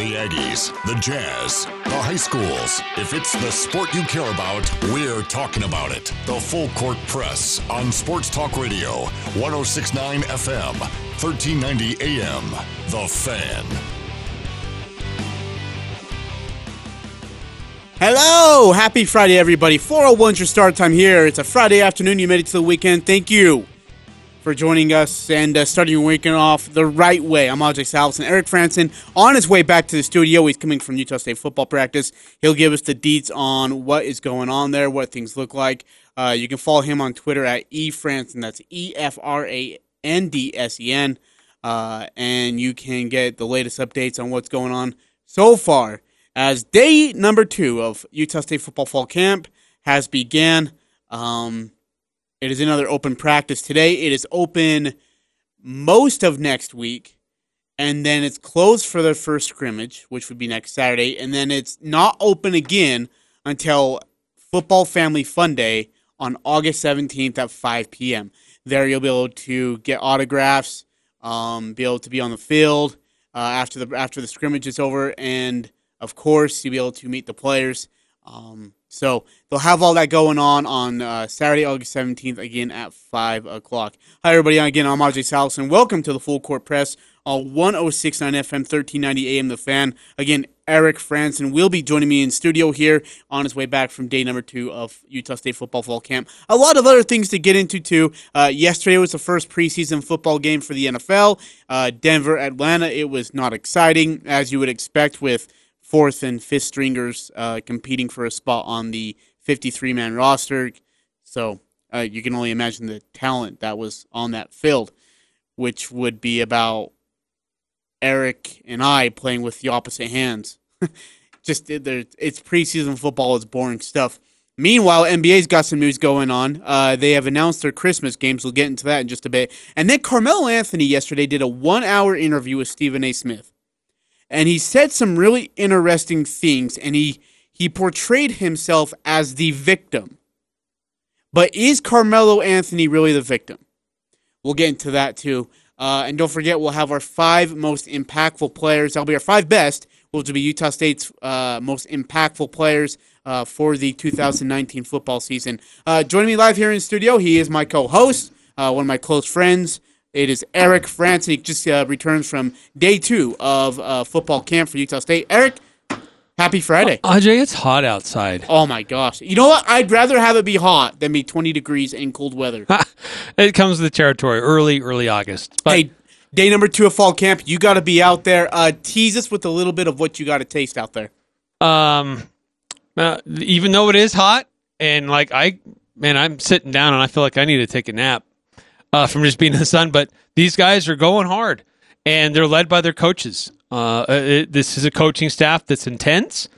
The Aggies, the Jazz, the high schools. If it's the sport you care about, we're talking about it. The Full Court Press on Sports Talk Radio, 1069 FM, 1390 AM. The Fan. Hello! Happy Friday, everybody. 401's your start time here. It's a Friday afternoon. You made it to the weekend. Thank you for joining us and uh, starting your weekend off the right way. I'm Ajay Salvesen. Eric Frandsen on his way back to the studio. He's coming from Utah State football practice. He'll give us the deets on what is going on there, what things look like. Uh, you can follow him on Twitter at efrandsen. That's E F R A N D S E N. Uh, and you can get the latest updates on what's going on so far as day number two of Utah State football fall camp has began. Um, it is another open practice today. It is open most of next week, and then it's closed for the first scrimmage, which would be next Saturday, and then it's not open again until Football Family Fun Day on August 17th at 5 p.m. There you'll be able to get autographs, um, be able to be on the field uh, after the after the scrimmage is over, and of course, you'll be able to meet the players. Um, so they'll have all that going on on uh, Saturday, August 17th, again at 5 o'clock. Hi, everybody. Again, I'm Ajay Salvesen. Welcome to the Full Court Press on 1069 FM, 1390 AM, The Fan. Again, Eric Frandsen will be joining me in studio here on his way back from day number two of Utah State football fall camp. A lot of other things to get into, too. Uh, yesterday was the first preseason football game for the NFL. Uh, Denver, Atlanta, it was not exciting, as you would expect with – fourth and fifth stringers uh, competing for a spot on the 53 man roster. So uh, you can only imagine the talent that was on that field, which would be about Eric and I playing with the opposite hands. Just it's preseason football, it's boring stuff. Meanwhile, NBA's got some news going on. Uh, they have announced their Christmas games. We'll get into that in just a bit. And then Carmelo Anthony yesterday did a one hour interview with Stephen A. Smith and he said some really interesting things and he he portrayed himself as the victim. But is Carmelo Anthony really the victim? We'll get into that too. Uh, and don't forget, we'll have our five most impactful players. That'll be our five best, will be Utah State's uh, most impactful players uh, for the 2019 football season. Uh, joining me live here in studio, he is my co host, uh, one of my close friends, it is Eric Frandsen. He just uh, returns from day two of uh, football camp for Utah State. Eric, happy Friday. Uh, Ajay, it's hot outside. Oh my gosh. You know what? I'd rather have it be hot than be 20 degrees in cold weather. it comes with the territory. Early, early August. But hey, day number two of fall camp. You got to be out there. Uh, tease us with a little bit of what you got to taste out there. Um, uh, even though it is hot, and like I, man, I'm sitting down and I feel like I need to take a nap uh, from just being in the sun. But these guys are going hard, and they're led by their coaches. Uh, it, this is a coaching staff that's intense,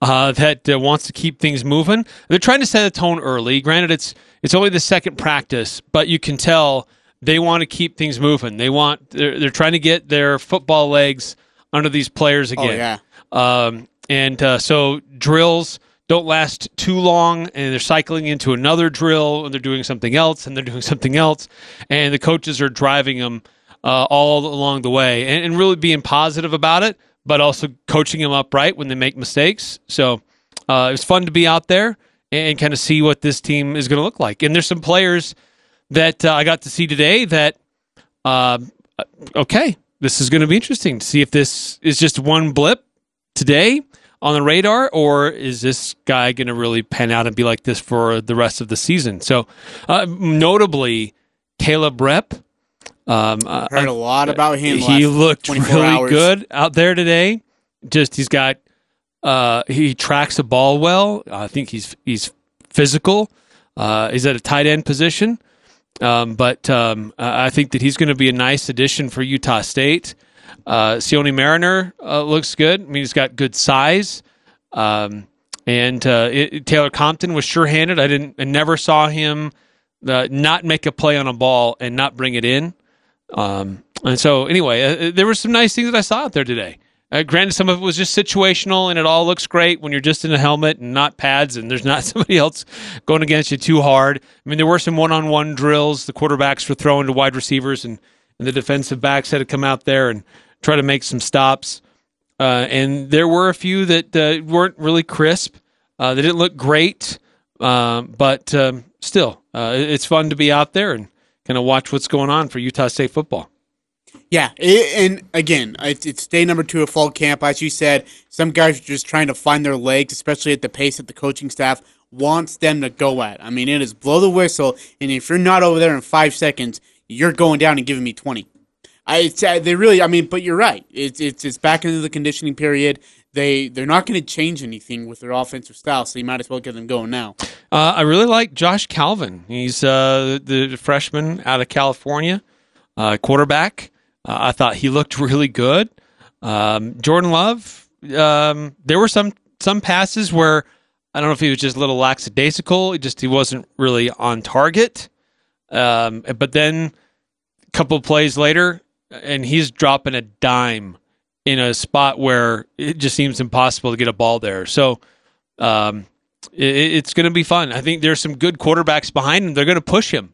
uh, that uh, wants to keep things moving. They're trying to set a tone early. Granted, it's it's only the second practice, but you can tell they want to keep things moving. They want they're, they're trying to get their football legs under these players oh, again. Oh, yeah. Um, and uh, so drills don't last too long and they're cycling into another drill and they're doing something else and they're doing something else and the coaches are driving them uh, all along the way and, and, really being positive about it but also coaching them up right when they make mistakes. So uh, it was fun to be out there and, kind of see what this team is going to look like. And there's some players that uh, i got to see today that uh, okay this is going to be interesting to see if this is just one blip today on the radar, or is this guy going to really pan out and be like this for the rest of the season? So, uh, notably, Caleb Repp. Um, uh, heard a lot about him. He looked really hours. good out there today. Just he's got uh, he tracks the ball well. I think he's he's physical. Uh, he's at a tight end position, um, but um, I think that he's going to be a nice addition for Utah State. Uh, Sione Mariner uh, looks good. I mean, he's got good size. Um, and uh, it, Taylor Compton was sure-handed. I didn't, I never saw him uh, not make a play on a ball and not bring it in. Um, and so, anyway, uh, uh, there were some nice things that I saw out there today. Uh, granted, some of it was just situational, and it all looks great when you're just in a helmet and not pads, and there's not somebody else going against you too hard. I mean, there were some one-on-one drills. The quarterbacks were throwing to wide receivers, and, and the defensive backs had to come out there and try to make some stops. uh, and there were a few that uh, weren't really crisp. Uh, they didn't look great, um, but um, still, uh, it's fun to be out there and kind of watch what's going on for Utah State football. Yeah, and again, it's, day number two of fall camp. As you said, some guys are just trying to find their legs, especially at the pace that the coaching staff wants them to go at. I mean, it is blow the whistle, and if you're not over there in five seconds, you're going down and giving me 20. I, uh, they really, I mean, but you're right. It's, it's, it's back into the conditioning period. They, they're not going to change anything with their offensive style, so you might as well get them going now. Uh, I really like Josh Calvin. He's uh, the freshman out of California, uh, quarterback. Uh, I thought he looked really good. Um, Jordan Love, um, there were some some passes where I don't know if he was just a little lackadaisical. He just he wasn't really on target. Um, but then a couple plays later, and he's dropping a dime in a spot where it just seems impossible to get a ball there. So um, it, it's going to be fun. I think there's some good quarterbacks behind him. They're going to push him.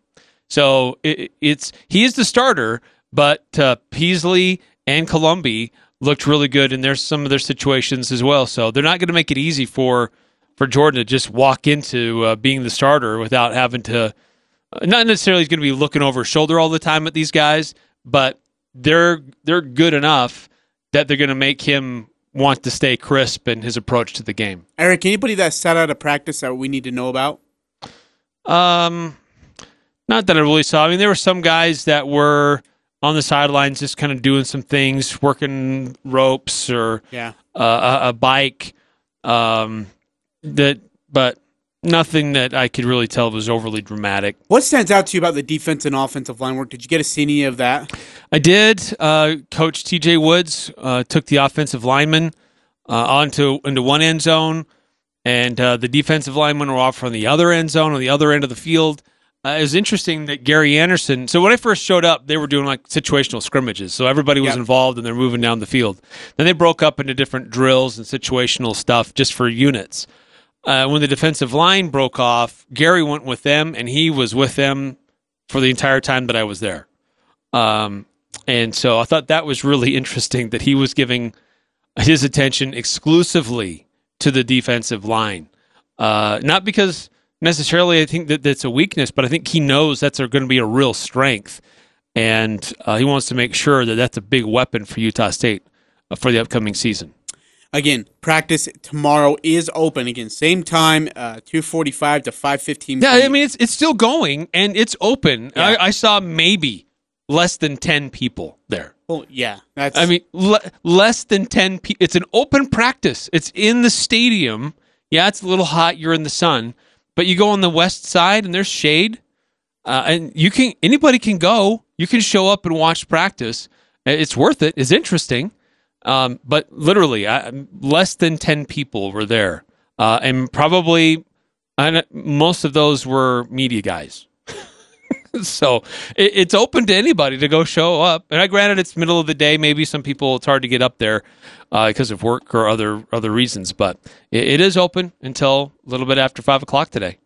So it, it's he is the starter, but uh, Peasley and Colombi looked really good in their some of their situations as well. So they're not going to make it easy for for Jordan to just walk into uh, being the starter without having to. Not necessarily he's going to be looking over his shoulder all the time at these guys, but they're they're good enough that they're going to make him want to stay crisp in his approach to the game. Eric, anybody that sat out of practice that we need to know about? Um, not that I really saw. I mean, there were some guys that were on the sidelines, just kind of doing some things, working ropes or yeah. uh, a, a, bike. Um, that, but nothing that I could really tell was overly dramatic. What stands out to you about the defense and offensive line work? Did you get to see any of that? I did. Uh, Coach T.J. Woods uh, took the offensive lineman uh, onto into one end zone, and uh, the defensive linemen were off on the other end zone on the other end of the field. Uh, it was interesting that Gary Anderson. So when I first showed up, they were doing like situational scrimmages, so everybody was yep. involved and they're moving down the field. Then they broke up into different drills and situational stuff just for units uh, when the defensive line broke off, Gary went with them, and he was with them for the entire time that I was there. Um, and so I thought that was really interesting that he was giving his attention exclusively to the defensive line. Uh, not because necessarily I think that that's a weakness, but I think he knows that's going to be a real strength. And uh, he wants to make sure that that's a big weapon for Utah State uh, for the upcoming season. Again, practice tomorrow is open. Again, same time, uh, two forty-five to five fifteen. Yeah, I mean it's it's still going and it's open. Yeah. I, I, saw maybe less than ten people there. Well, yeah, that's. I mean, le- less than ten people. It's an open practice. It's in the stadium. Yeah, it's a little hot. You're in the sun, but you go on the west side and there's shade, uh, and you can anybody can go. You can show up and watch practice. It's worth it. It's interesting. Um, but literally, I, less than 10 people were there. Uh, and probably most of those were media guys. so it, it's open to anybody to go show up. And I granted it's middle of the day. Maybe some people it's hard to get up there uh, because of work or other other reasons. But it, it is open until a little bit after five o'clock today.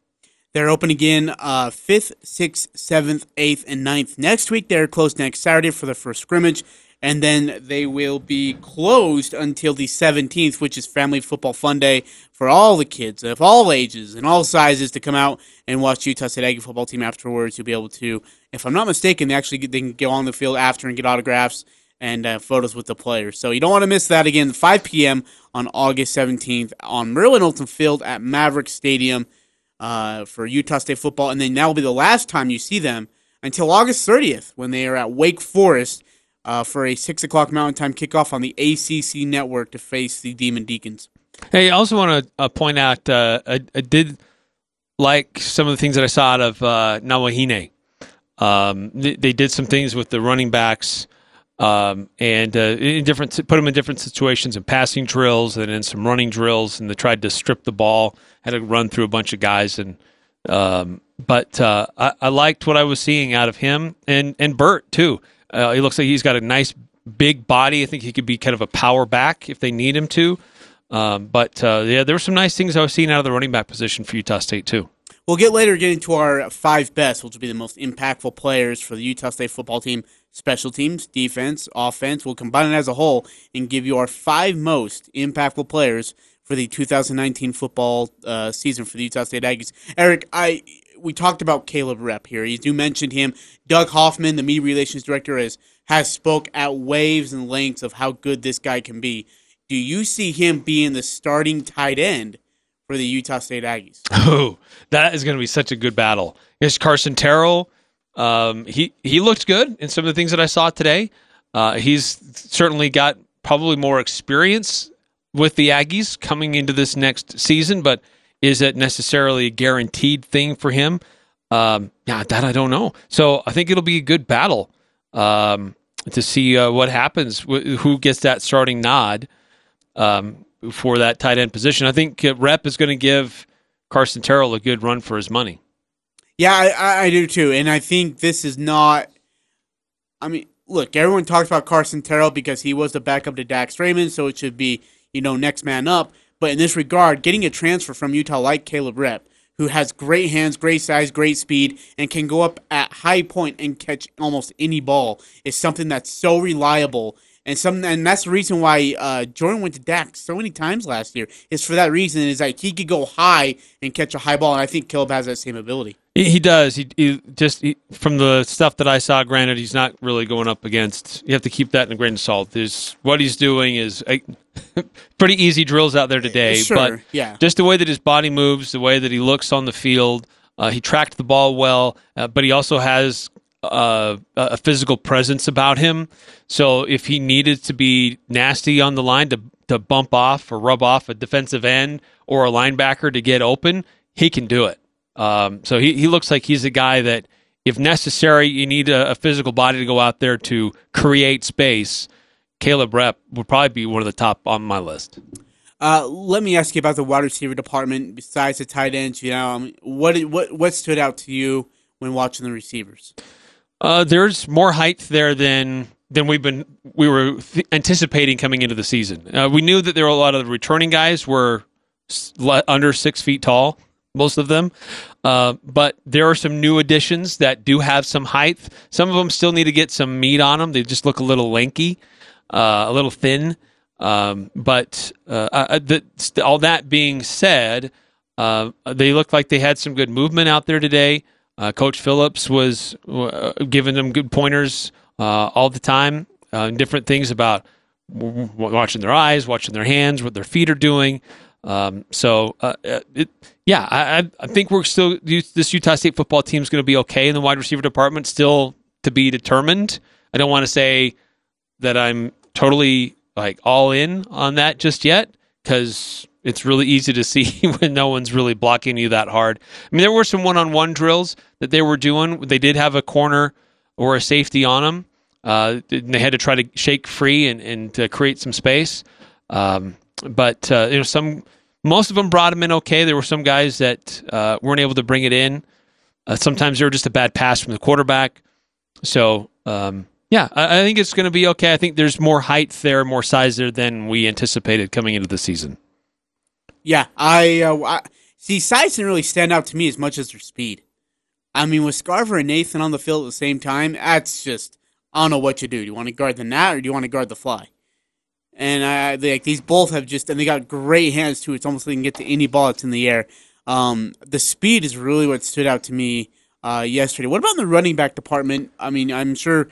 They're open again uh, 5th, 6th, 7th, 8th, and 9th. Next week, they're closed next Saturday for the first scrimmage and then they will be closed until the 17th, which is Family Football Fun Day for all the kids of all ages and all sizes to come out and watch Utah State Aggie football team afterwards. You'll be able to, if I'm not mistaken, they actually they can go on the field after and get autographs and uh, photos with the players. So you don't want to miss that again. 5 p.m. on August 17th on Merlin Olsen Field at Maverick Stadium uh, for Utah State football, and then that will be the last time you see them until August 30th when they are at Wake Forest uh, for a 6 o'clock Mountain Time kickoff on the ACC network to face the Demon Deacons. Hey, I also want to uh, point out uh, I, I, did like some of the things that I saw out of uh, Nawahine. Um, they, they, did some things with the running backs um, and uh, in different put them in different situations in passing drills and in some running drills, and they tried to strip the ball. Had to run through a bunch of guys, and um, but uh, I, I liked what I was seeing out of him and and Burt too. Uh, he looks like he's got a nice big body. I think he could be kind of a power back if they need him to. Um, but uh, yeah, there were some nice things I was seeing out of the running back position for Utah State too. We'll get later get into our five best, which will be the most impactful players for the Utah State football team special teams, defense, offense. We'll combine it as a whole and give you our five most impactful players for the 2019 football uh, season for the Utah State Aggies. Eric, I we talked about Caleb Repp here. You do mentioned him. Doug Hoffman, the media relations director, has has spoke at waves and lengths of how good this guy can be. Do you see him being the starting tight end for the Utah State Aggies? Oh, that is going to be such a good battle. Yes, Carson Terrell. Um, he he looked good in some of the things that I saw today. Uh, he's certainly got probably more experience with the Aggies coming into this next season, but is it necessarily a guaranteed thing for him? Um, yeah, that I don't know. So I think it'll be a good battle um, to see uh, what happens, who gets that starting nod um, for that tight end position. I think uh, Repp is going to give Carson Terrell a good run for his money. Yeah, I, I do too, and I think this is not. I mean, look, everyone talks about Carson Terrell because he was the backup to Dax Raymond, so it should be you know next man up. But in this regard, getting a transfer from Utah like Caleb Repp, who has great hands, great size, great speed, and can go up at high point and catch almost any ball, is something that's so reliable and some, and that's the reason why uh, Jordan went to Dax so many times last year. Is for that reason. Is like he could go high and catch a high ball, and I think Caleb has that same ability. He, he does. He, he just he, from the stuff that I saw. Granted, he's not really going up against. You have to keep that in a grain of salt. There's what he's doing is pretty easy drills out there today. Sure, but yeah. just the way that his body moves, the way that he looks on the field. Uh, he tracked the ball well, uh, but he also has uh, a physical presence about him. So if he needed to be nasty on the line to to bump off or rub off a defensive end or a linebacker to get open, he can do it. Um, so he, he looks like he's a guy that, if necessary, you need a, a physical body to go out there to create space. Caleb Repp would probably be one of the top on my list. Uh, let me ask you about the wide receiver department. Besides the tight ends, you know, what what what stood out to you when watching the receivers? Uh, there's more height there than than we've been we were th- anticipating coming into the season. Uh, we knew that there were a lot of the returning guys were under six feet tall, most of them. Uh, but there are some new additions that do have some height. Some of them still need to get some meat on them. They just look a little lanky, uh, a little thin. Um, but uh, uh, the, all that being said, they look like they had some good movement out there today. Uh, Coach Phillips was uh, giving them good pointers uh, all the time, uh, different things about watching their eyes, watching their hands, what their feet are doing. Um, so, uh, uh, it, yeah, I, I, think we're still this Utah State football team is going to be okay in the wide receiver department, still to be determined. I don't want to say that I'm totally like all in on that just yet because it's really easy to see when no one's really blocking you that hard. I mean, there were some one-on-one drills that they were doing. They did have a corner or a safety on them. Uh, they had to try to shake free and, and to create some space. Um, but uh, you know, some most of them brought them in okay. There were some guys that uh, weren't able to bring it in. Uh, sometimes they were just a bad pass from the quarterback. So um, yeah, I, I think it's going to be okay. I think there's more height there, more size there than we anticipated coming into the season. Yeah, I, uh, I see. Size didn't really stand out to me as much as their speed. I mean, with Scarver and Nathan on the field at the same time, that's just I don't know what you do. Do you want to guard the gnat or do you want to guard the fly? And I they, like these both have just and they got great hands too. It's almost like they can get to any ball that's in the air. Um, the speed is really what stood out to me uh, yesterday. What about the running back department? I mean, I'm sure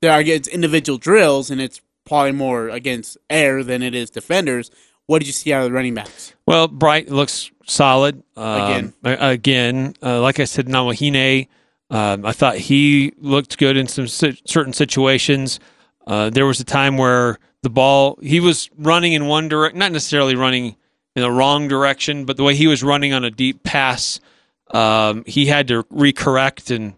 there are it's individual drills and it's probably more against air than it is defenders. What did you see out of the running backs? Well, Bright looks solid um, again. Again, uh, like I said, Nawahine, um, I thought he looked good in some si- certain situations. Uh, there was a time where the ball he was running in one direction, not necessarily running in the wrong direction, but the way he was running on a deep pass, um, he had to recorrect and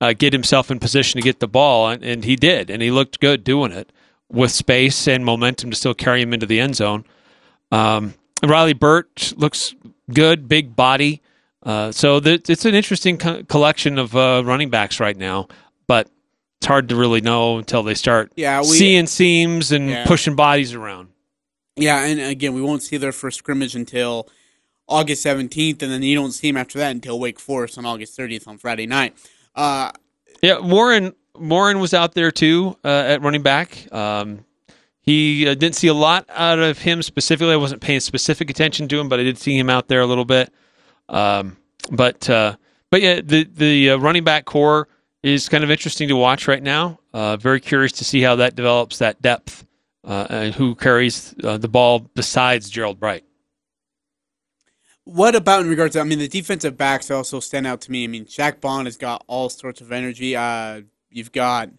uh, get himself in position to get the ball, and, and, he did, and he looked good doing it with space and momentum to still carry him into the end zone. Um, Riley Burt looks good, big body. Uh, so it's an interesting co- collection of uh, running backs right now, but it's hard to really know until they start yeah, we, seeing seams and yeah. pushing bodies around. Yeah, and again, we won't see their first scrimmage until August 17th, and then you don't see them after that until Wake Forest on August 30th on Friday night. Uh, yeah, Warren Morin was out there too uh, at running back. Um, he uh, didn't see a lot out of him specifically. I wasn't paying specific attention to him, but I did see him out there a little bit. Um, but uh, but yeah, the the uh, running back core is kind of interesting to watch right now. Uh, very curious to see how that develops, that depth, uh, and who carries uh, the ball besides Gerold Bright. What about in regards to? I mean, the defensive backs also stand out to me. I mean, Shaq Bond has got all sorts of energy. Uh, you've got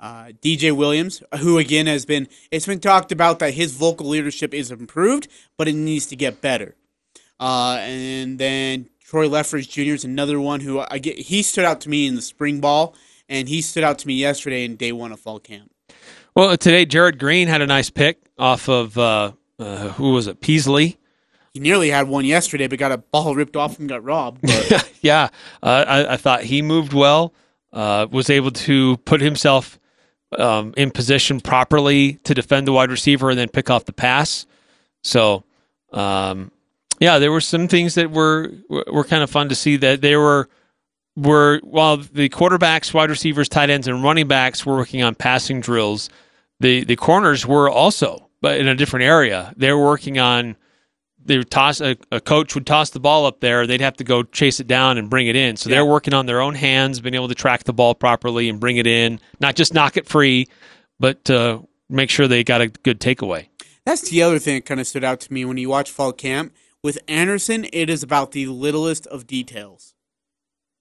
uh, DJ Williams, who again has been. It's been talked about that his vocal leadership is improved, but it needs to get better. Uh, and then Troy Lefeged Jr. is another one who I get. He stood out to me in the spring ball, and he stood out to me yesterday in day one of fall camp. Well, today Jared Green had a nice pick off of uh, uh, who was it? Peasley. He nearly had one yesterday, but got a ball ripped off and got robbed. yeah, uh, I, I, thought he moved well. Uh, was able to put himself um, in position properly to defend the wide receiver and then pick off the pass. So, um, yeah, there were some things that were were kind of fun to see that they were were while the quarterbacks, wide receivers, tight ends, and running backs were working on passing drills. The the corners were also, but in a different area. They were working on. They would toss a, a coach would toss the ball up there. They'd have to go chase it down and bring it in. So yeah. they're working on their own hands, being able to track the ball properly and bring it in, not just knock it free, but uh, make sure they got a good takeaway. That's the other thing that kind of stood out to me when you watch fall camp with Anderson, it is about the littlest of details.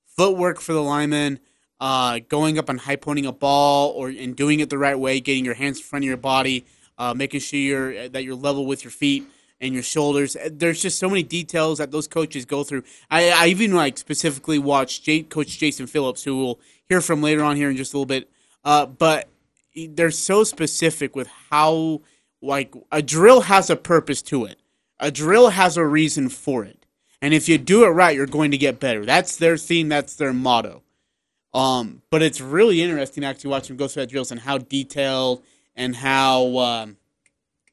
Footwork for the lineman, uh, going up and high pointing a ball, or and doing it the right way, getting your hands in front of your body, uh, making sure you're, that you're level with your feet and your shoulders. There's just so many details that those coaches go through. I, I even like specifically watched J- Coach Jason Phillips, who we'll hear from later on here in just a little bit. Uh, but they're so specific with how like a drill has a purpose to it. A drill has a reason for it. And if you do it right, you're going to get better. That's their theme, that's their motto. Um, but it's really interesting actually watching them go through that drills and how detailed and how um,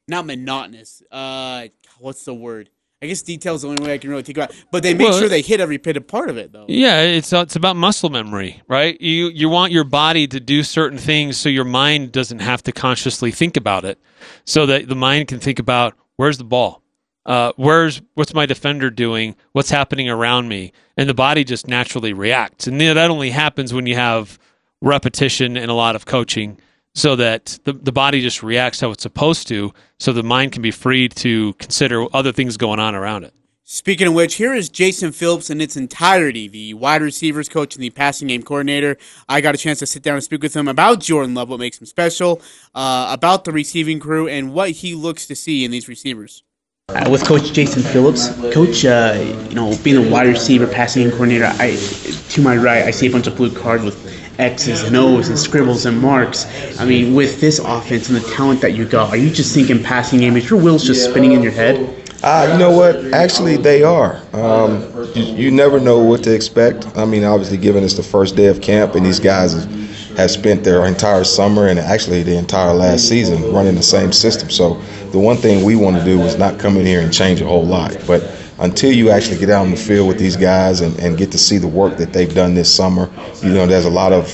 not monotonous. Uh, what's the word? I guess detail is the only way I can really think about. It. But they make well, sure they hit every bit of part of it, though. Yeah, it's it's about muscle memory, right? You you want your body to do certain things so your mind doesn't have to consciously think about it, so that the mind can think about where's the ball, uh, where's what's my defender doing? What's happening around me? And the body just naturally reacts. And that only happens when you have repetition and a lot of coaching, so that the the body just reacts how it's supposed to, so the mind can be free to consider other things going on around it. Speaking of which, here is Jason Phillips in its entirety, the wide receivers coach and the passing game coordinator. I got a chance to sit down and speak with him about Jordan Love, what makes him special, uh, about the receiving crew, and what he looks to see in these receivers. Uh, with Coach Jason Phillips. Coach, uh, you know, being a wide receiver, passing coordinator, I to my right, I see a bunch of blue cards with X's and O's and scribbles and marks. I mean, with this offense and the talent that you got, are you just thinking passing game? Is your wheels just spinning in your head? Uh, you know what? Actually, they are. Um, you, you, never know what to expect. I mean, obviously, given it's the first day of camp and these guys have, have spent their entire summer and actually the entire last season running the same system. So the one thing we want to do is not come in here and change a whole lot. But until you actually get out on the field with these guys and, and get to see the work that they've done this summer, you know, there's a lot of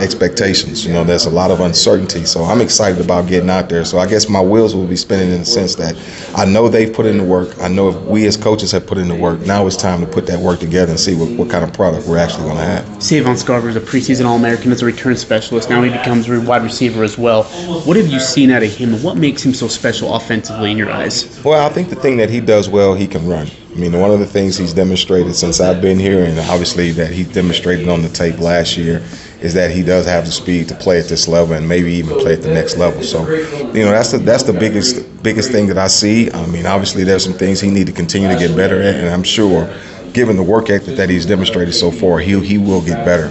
expectations. You know, there's a lot of uncertainty. So I'm excited about getting out there. So I guess my wheels will be spinning in the sense that I know they've put in the work. I know if we as coaches have put in the work. Now it's time to put that work together and see what, what kind of product we're actually going to have. Savon Scarver is a preseason All American as a return specialist. Now he becomes a wide receiver as well. What have you seen out of him and what makes him so special offensively in your eyes? Well, I think the thing that he does well, he can run. I mean, one of the things he's demonstrated since I've been here, and obviously that he demonstrated on the tape last year, is that he does have the speed to play at this level and maybe even play at the next level. So, you know, that's the that's the biggest biggest thing that I see. I mean, obviously there's some things he need to continue to get better at, and I'm sure, given the work ethic that he's demonstrated so far, he he will get better.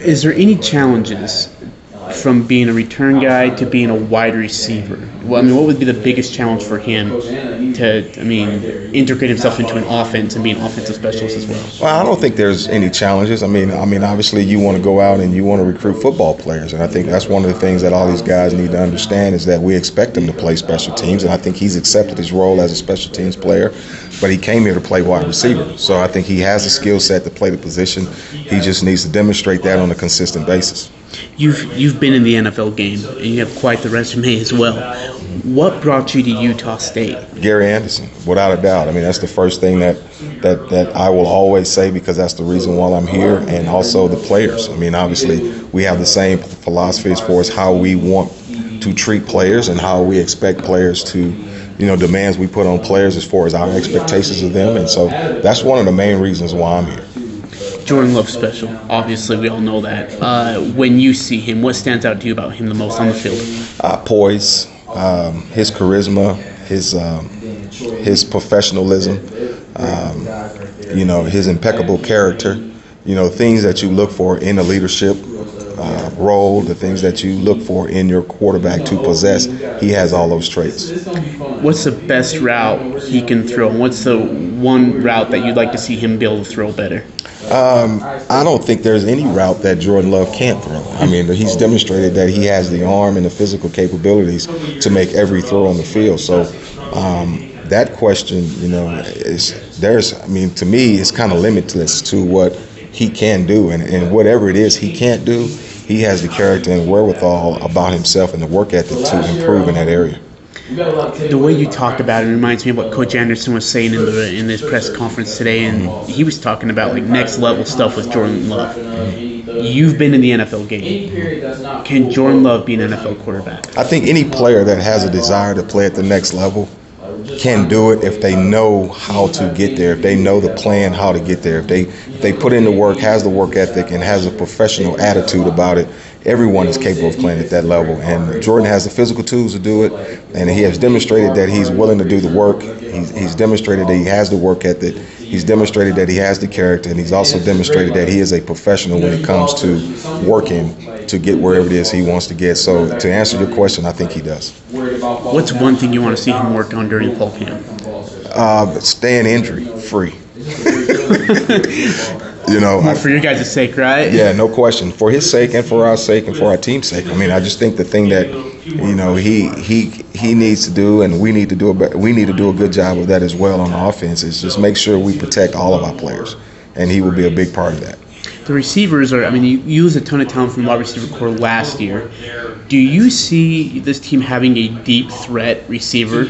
Is there any challenges from being a return guy to being a wide receiver? Well, I mean, what would be the biggest challenge for him to, I mean, integrate himself into an offense and be an offensive specialist as well? Well, I don't think there's any challenges. I mean, I mean, obviously, you want to go out and you want to recruit football players, and I think that's one of the things that all these guys need to understand is that we expect them to play special teams, and I think he's accepted his role as a special teams player. But he came here to play wide receiver, so I think he has the skill set to play the position. He just needs to demonstrate that on a consistent basis. You've you've been in the NFL game and you have quite the resume as well. What brought you to Utah State? Gary Anderson, without a doubt. I mean, that's the first thing that that that I will always say because that's the reason why I'm here, and also the players. I mean, obviously we have the same philosophy as far as how we want to treat players and how we expect players to you know demands we put on players as far as our expectations of them and so that's one of the main reasons why i'm here Jordan Love special. Obviously, we all know that. Uh, when you see him, what stands out to you about him the most on the field? Uh, poise, um, his charisma, his um, his professionalism, um, you know, his impeccable character. You know, things that you look for in a leadership uh, role, the things that you look for in your quarterback to possess. He has all those traits. What's the best route he can throw? What's the one route that you'd like to see him be able to throw better? Um, I don't think there's any route that Jordan Love can't throw. I mean, he's demonstrated that he has the arm and the physical capabilities to make every throw on the field. So um, that question, you know, is there's. I mean, to me, it's kind of limitless to what he can do, and, and whatever it is he can't do, he has the character and wherewithal about himself and the work ethic to improve in that area. The way you talked about it reminds me of what Coach Anderson was saying in the in this press conference today, and he was talking about like next level stuff with Jordan Love. You've been in the NFL game. Can Jordan Love be an NFL quarterback? I think any player that has a desire to play at the next level can do it if they know how to get there, if they know the plan how to get there, if they if they put in the work, has the work ethic, and has a professional attitude about it. Everyone is capable of playing at that level, and Jordan has the physical tools to do it, and he has demonstrated that he's willing to do the work. He's, he's demonstrated that he has the work ethic. He's demonstrated that he has the character, and he's also demonstrated that he is a professional when it comes to working to get wherever it is he wants to get. So, to answer your question, I think he does. What's one thing you want to see him work on during fall camp? Uh, staying injury free. you know, I, for your guys' sake, right? Yeah, no question. For his sake and for our sake and for our team's sake. I mean, I just think the thing that you know he he he needs to do, and we need to do a we need to do a good job of that as well on offense. Is just make sure we protect all of our players, and he will be a big part of that. The receivers are. I mean, you used a ton of talent from the wide receiver core last year. Do you see this team having a deep threat receiver?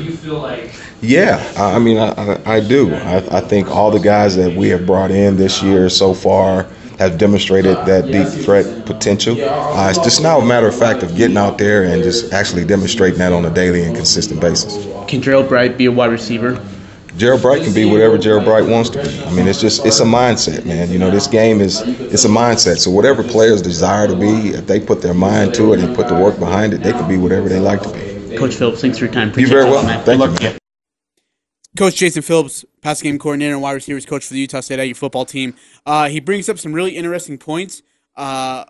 Yeah, I mean, I, I do. I, I think all the guys that we have brought in this year so far have demonstrated that deep threat potential. Uh, it's just now a matter of fact of getting out there and just actually demonstrating that on a daily and consistent basis. Can Gerold Bright be a wide receiver? Gerold Bright can be whatever Gerold Bright wants to be. I mean, it's just it's a mindset, man. You know, this game is it's a mindset. So whatever players desire to be, if they put their mind to it and put the work behind it, they can be whatever they like to be. Coach Phillips, thanks for your time. Appreciate you very well. Man. Thank you. Coach Jason Phillips, pass game coordinator and wide receivers coach for the Utah State IU football team. Uh, he brings up some really interesting points. Uh,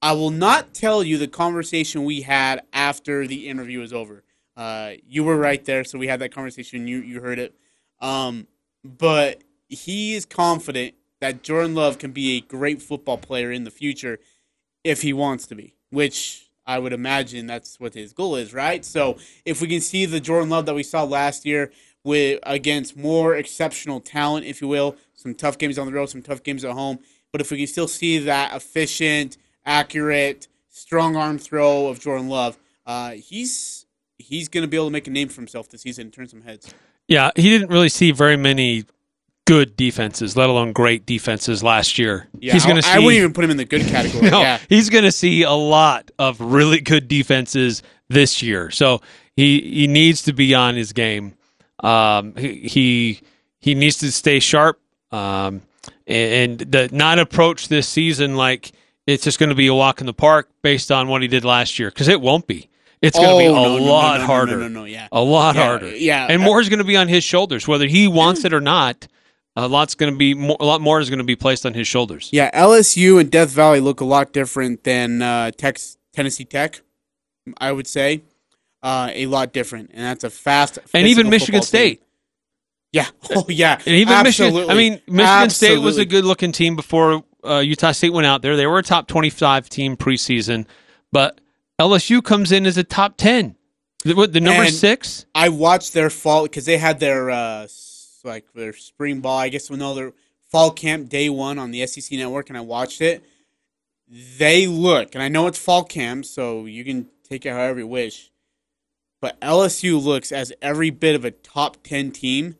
I will not tell you the conversation we had after the interview was over. Uh, you were right there, so we had that conversation. You you heard it. Um, but he is confident that Jordan Love can be a great football player in the future if he wants to be, which I would imagine that's what his goal is, right? So if we can see the Jordan Love that we saw last year with against more exceptional talent, if you will. Some tough games on the road, some tough games at home. But if we can still see that efficient, accurate, strong arm throw of Jordan Love, uh, he's he's going to be able to make a name for himself this season and turn some heads. Yeah, he didn't really see very many good defenses, let alone great defenses last year. Yeah, he's going to. I wouldn't even put him in the good category. no, yeah. he's going to see a lot of really good defenses this year. So he he needs to be on his game. Um, he he needs to stay sharp um, and, and the, not approach this season like it's just going to be a walk in the park based on what he did last year because it won't be. It's going to be a no, lot no, no, harder. No, no, no, yeah, a lot yeah, harder. Yeah, and more is going to be on his shoulders, whether he wants it or not. A lot's going to be more, a lot more is going to be placed on his shoulders. Yeah, LSU and Death Valley look a lot different than uh, Texas Tennessee Tech, I would say, uh, a lot different, and that's a fast and even Michigan State. Team. Yeah. Oh, yeah. And even Absolutely. Michigan. I mean, Michigan Absolutely. State was a good-looking team before uh, Utah State went out there. They were a top twenty-five team preseason, but LSU comes in as a top ten. The, what, the number and six? I watched their fall because they had their uh, like their spring ball. I guess no, their fall camp day one on the SEC network, and I watched it. They look, and I know it's fall camp, so you can take it however you wish. But LSU looks as every bit of a top ten team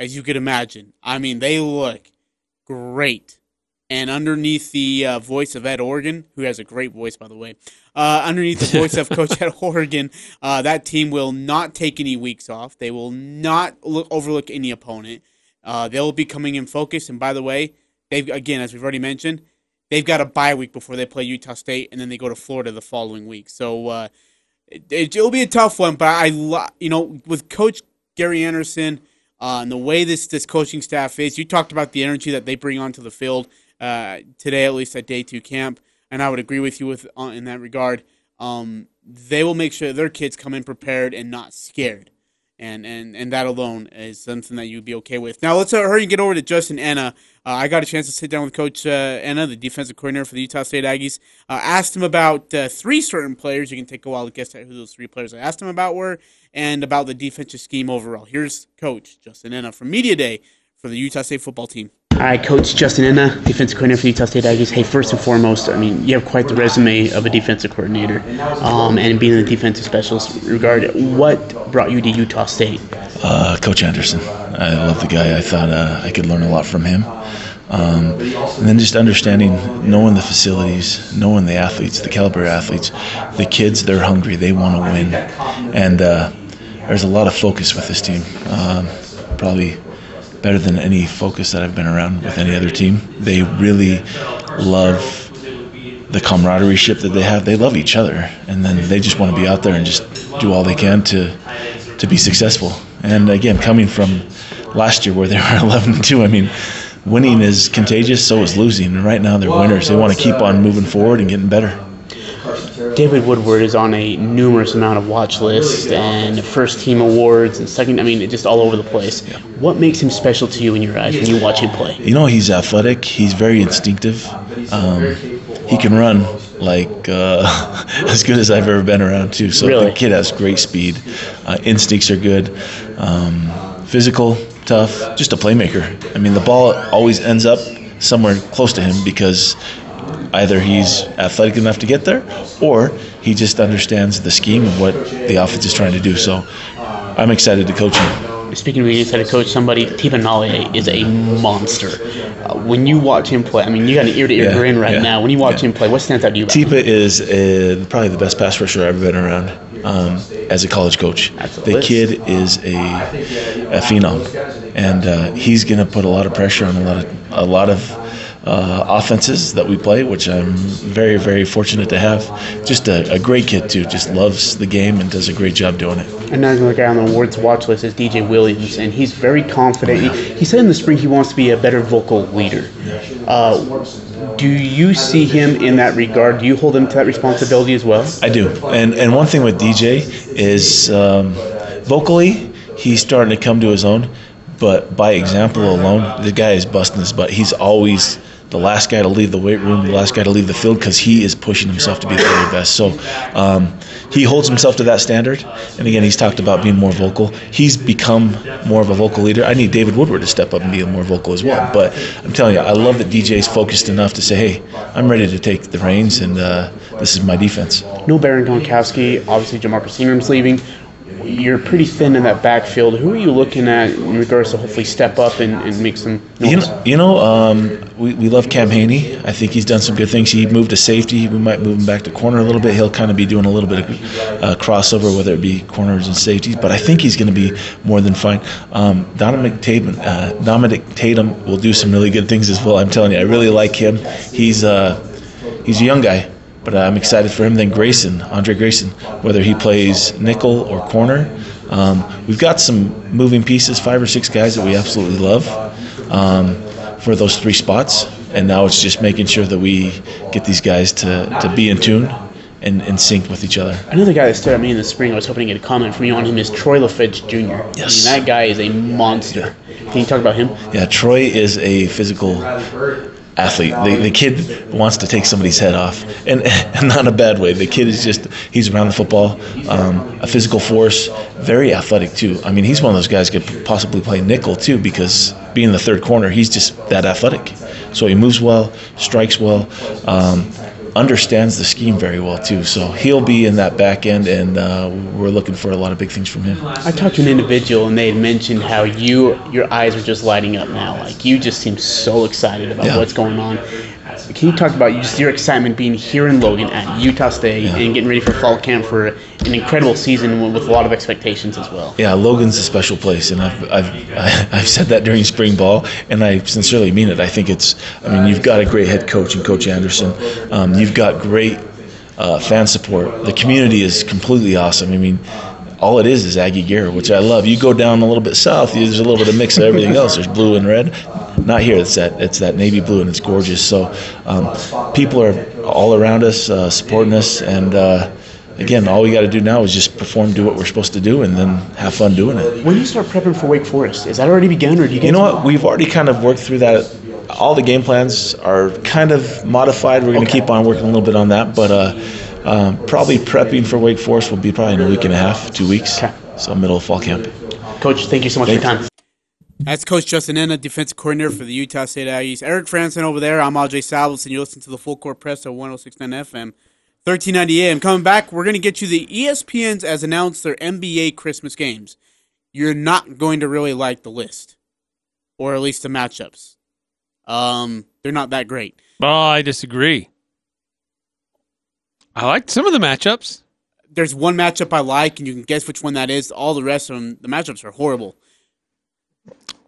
as you could imagine. I mean, they look great. And underneath the uh, voice of Ed Orgeron, who has a great voice, by the way, uh, underneath the voice of Coach Ed Orgeron, uh, that team will not take any weeks off. They will not look, overlook any opponent. Uh, they'll be coming in focus. And by the way, they've again, as we've already mentioned, they've got a bye week before they play Utah State, and then they go to Florida the following week. So uh, it, will be a tough one. But I, you know, with Coach Gary Anderson uh, and the way this this coaching staff is. You talked about the energy that they bring onto the field uh, today, at least at day two camp, and I would agree with you with uh, in that regard. Um, they will make sure their kids come in prepared and not scared. And, and, and that alone is something that you'd be okay with. Now let's uh, hurry and get over to Justin Ena. Uh, I got a chance to sit down with Coach uh, the defensive coordinator for the Utah State Aggies. Uh, asked him about uh, three certain players. You can take a while to guess who those three players I asked him about were, and about the defensive scheme overall. Here's Coach Justin Ena from Media Day for the Utah State football team. Right, Coach Justin Ena, defensive coordinator for Utah State Aggies. Hey, first and foremost, I mean, you have quite the resume of a defensive coordinator, um, and being a defensive specialist. Regard what brought you to Utah State? Uh, Coach Anderson. I love the guy. I thought uh, I could learn a lot from him. Um, and then just understanding, knowing the facilities, knowing the athletes, the caliber athletes, the kids, they're hungry, they want to win. And uh, there's a lot of focus with this team. Um, probably better than any focus that I've been around with any other team. They really love the camaraderie ship that they have. They love each other, and then they just want to be out there and just do all they can to to be successful. And again, coming from last year where they were 11 and 2, I mean, winning is contagious, so is losing. And right now they're winners. They want to keep on moving forward and getting better. David Woodward is on a numerous amount of watch lists and first team awards and second. I mean, just all over the place. What makes him special to you in your eyes when you watch him play? You know, he's athletic. He's very instinctive. Um, he can run like uh, as good as I've ever been around too. So really? the kid has great speed. Uh, instincts are good. Um, physical, tough. Just a playmaker. I mean, the ball always ends up somewhere close to him because either he's athletic enough to get there or he just understands the scheme of what the offense is trying to do. So I'm excited to coach him. Speaking of being excited to coach somebody, Tipa Galeai is a monster. Uh, when you watch him play, I mean, you got an ear to ear grin right yeah, now. When you watch yeah. him play, what stands out to you? Tipa is uh, probably the best pass rusher I've ever been around um, as a college coach. The kid is a, a phenom, and uh, he's going to put a lot of pressure on a lot of a lot of uh, offenses that we play, which I'm very, very fortunate to have. Just a, a, great kid, too. Just loves the game and does a great job doing it. Another guy on the awards watch list is DJ Williams, and he's very confident. Oh, yeah. he, he, said in the spring he wants to be a better vocal leader. Uh, do you see him in that regard? Do you hold him to that responsibility as well? I do. And, and one thing with DJ is um, vocally, he's starting to come to his own but by example alone, the guy is busting his butt. He's always the last guy to leave the weight room, the last guy to leave the field because he is pushing himself to be the very best. So um, he holds himself to that standard. And again, he's talked about being more vocal. He's become more of a vocal leader. I need David Woodward to step up and be more vocal as well. But I'm telling you, I love that DJ's focused enough to say, hey, I'm ready to take the reins and uh, this is my defense. No Baron Gronkowski. Obviously, Jamarcus Ingram's leaving you're pretty thin in that backfield. Who are you looking at in regards to hopefully step up and, and make some noise? You know, you know um, we, we love Cam Haney. I think he's done some good things. He moved to safety. We might move him back to corner a little bit. He'll kind of be doing a little bit of uh, crossover, whether it be corners and safeties. But I think he's going to be more than fine. Um, Dominic, Tatum, uh, Dominic Tatum will do some really good things as well. I'm telling you, I really like him. He's uh, he's a young guy but I'm excited for him. Then Grayson, Andre Grayson, whether he plays nickel or corner. Um, we've got some moving pieces, five or six guys that we absolutely love um, for those three spots. And now it's just making sure that we get these guys to, to be in tune and, and synced with each other. Another guy that stood out me in the spring, I was hoping to get a comment from you on him, is Troy Lefeged Jr. Yes. I mean, that guy is a monster. Can you talk about him? Yeah, Troy is a physical athlete. The, the kid wants to take somebody's head off, and, and not in a bad way. The kid is just, he's around the football, um, a physical force, very athletic too. I mean, he's one of those guys could possibly play nickel too because being the third corner, he's just that athletic. So he moves well, strikes well. Um, understands the scheme very well too. So he'll be in that back end, and uh, we're looking for a lot of big things from him. I talked to an individual, and they had mentioned how you, your eyes are just lighting up now. Like you just seem so excited about Yeah. what's going on. Can you talk about just your excitement being here in Logan at Utah State Yeah. and getting ready for fall camp for an incredible season with a lot of expectations as well? Yeah, Logan's a special place, and I've, I've, I've said that during spring ball, and I sincerely mean it. I think it's, I mean, you've got a great head coach and Coach Anderson. Um, you've got great uh, fan support. The community is completely awesome. I mean, all it is is Aggie gear, which I love. You go down a little bit south, there's a little bit of mix of everything else. There's blue and red. Not here. It's that it's that navy blue, and it's gorgeous. So um, people are all around us, uh, supporting us, and. Uh, Again, all we got to do now is just perform, do what we're supposed to do, and then have fun doing it. When you start prepping for Wake Forest? Is that already begun, or do you get You know what? We've already kind of worked through that. All the game plans are kind of modified. We're going to keep on working a little bit on that, but uh, um, probably prepping for Wake Forest will be probably in a week and a half, two weeks. Okay. So middle of fall camp. Coach? Thank you so much for your time. That's Coach Justin Ena, defensive coordinator for the Utah State Aggies. Eric Frandsen over there. I'm Ajay Salvas, and you listen to the Full Court Press at 1069 FM, 1390 AM. Coming back, we're going to get you the ESPN's as announced their NBA Christmas games. You're not going to really like the list, or at least the matchups. Um, they're not that great. Oh, I disagree. I liked some of the matchups. There's one matchup I like, and you can guess which one that is. All the rest of them, the matchups are horrible.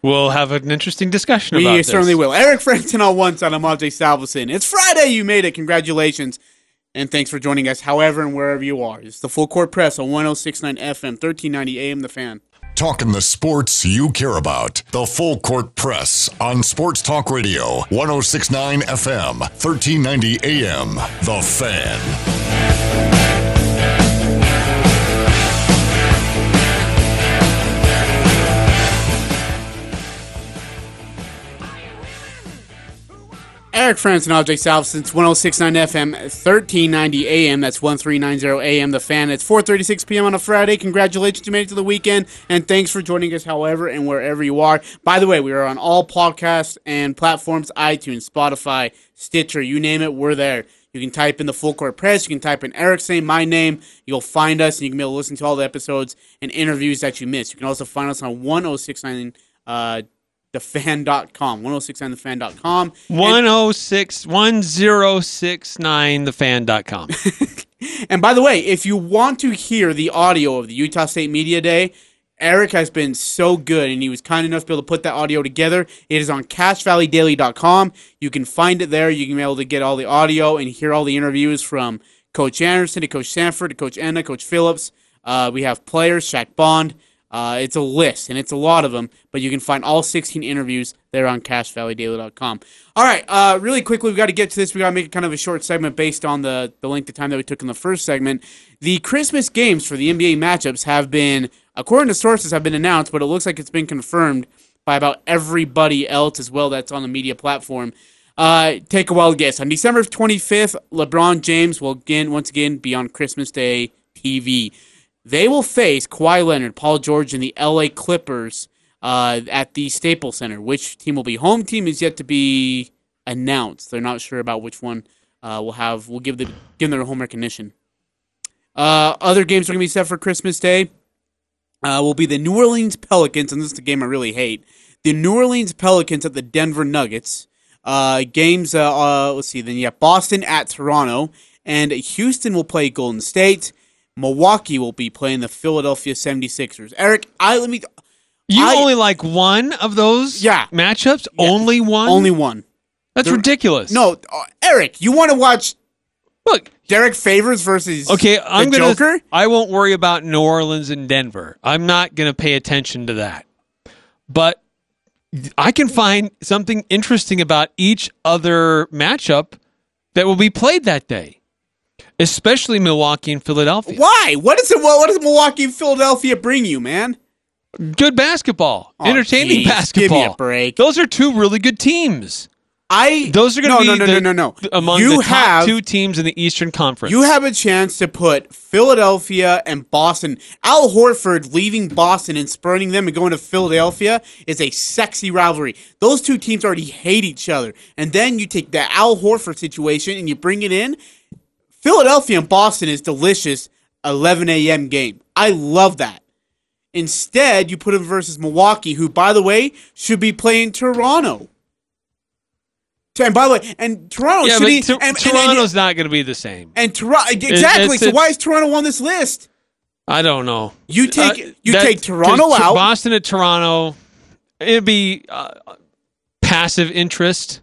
We'll have an interesting discussion We about this. certainly will. Eric Frampton on one side, I'm Ajay Salvesen. It's Friday, you made it. Congratulations. And thanks for joining us, however and wherever you are. It's the Full Court Press on 1069 FM, 1390 AM, The Fan. Talking the sports you care about. The Full Court Press on Sports Talk Radio, 1069 FM, 1390 AM. The Fan. Eric Frandsen, Ajay Salvesen. It's 1069 FM, 1390 AM. That's 1390 AM, The Fan. It's 4.36 p.m. on a Friday. Congratulations, you made it to the weekend. And thanks for joining us, however and wherever you are. By the way, we are on all podcasts and platforms, iTunes, Spotify, Stitcher, you name it, we're there. You can type in the full court press. You can type in Eric's name, my name. You'll find us, and you can be able to listen to all the episodes and interviews that you missed. You can also find us on 1069 uh, thefan.com. 1069thefan.com. And- 106 1069 thefan.com. And by the way, if you want to hear the audio of the Utah State Media Day, Eric has been so good and he was kind enough to be able to put that audio together. It is on cachevalleydaily.com. You can find it there. You can be able to get all the audio and hear all the interviews from Coach Anderson to Coach Sanford to Coach Ena, Coach Phillips. Uh, we have players, Shaq Bond. Uh, it's a list, and it's a lot of them, but you can find all 16 interviews there on cachevalleydaily.com. All right, uh, really quickly, we've got to get to this. We got to make kind of a short segment based on the, the length of time that we took in the first segment. The Christmas games for the NBA matchups have been, according to sources, have been announced, but it looks like it's been confirmed by about everybody else as well that's on the media platform. Uh, take a wild guess. On December 25th, LeBron James will again, once again, be on Christmas Day TV. They will face Kawhi Leonard, Paul George, and the LA Clippers uh, at the Staples Center. Which team will be home team is yet to be announced. They're not sure about which one uh, will have will give the give them their home recognition. Uh, other games are going to be set for Christmas Day. Uh, will be the New Orleans Pelicans, and this is the game I really hate. The New Orleans Pelicans at the Denver Nuggets. Uh, games. Uh, uh, let's see. Then you have Boston at Toronto, and Houston will play Golden State. Milwaukee will be playing the Philadelphia 76ers. Eric, I let me You I- only like one of those Yeah. matchups? Yeah. Only one? only one. That's there- ridiculous. No, uh, Eric, you want to watch Look, Derrick Favors versus okay, I'm the going Joker? I won't worry about New Orleans and Denver. I'm not going to pay attention to that. But I can find something interesting about each other matchup that will be played that day. especially Milwaukee and Philadelphia. Why? What is it? What does Milwaukee and Philadelphia bring you, man? Good basketball, Oh, entertaining geez, basketball. Give me a break. Those are two really good teams. I Those are going no, to be no, no, the- no, no, no. among you the top have two teams in the Eastern Conference. you have a chance to put Philadelphia and Boston. Al Horford leaving Boston and spurning them and going to Philadelphia is a sexy rivalry. Those two teams already hate each other, and then you take the Al Horford situation and you bring it in. Philadelphia and Boston is delicious. 11 a.m. game. I love that. Instead, you put him versus Milwaukee, who, by the way, should be playing Toronto. And by the way, and Toronto yeah, should but be, Tor- and, and- Toronto's not going to be the same. and Toronto exactly. it's- so why is Toronto on this list? I don't know. You take Uh, you that- take Toronto out. Boston at Toronto. It'd be uh, passive interest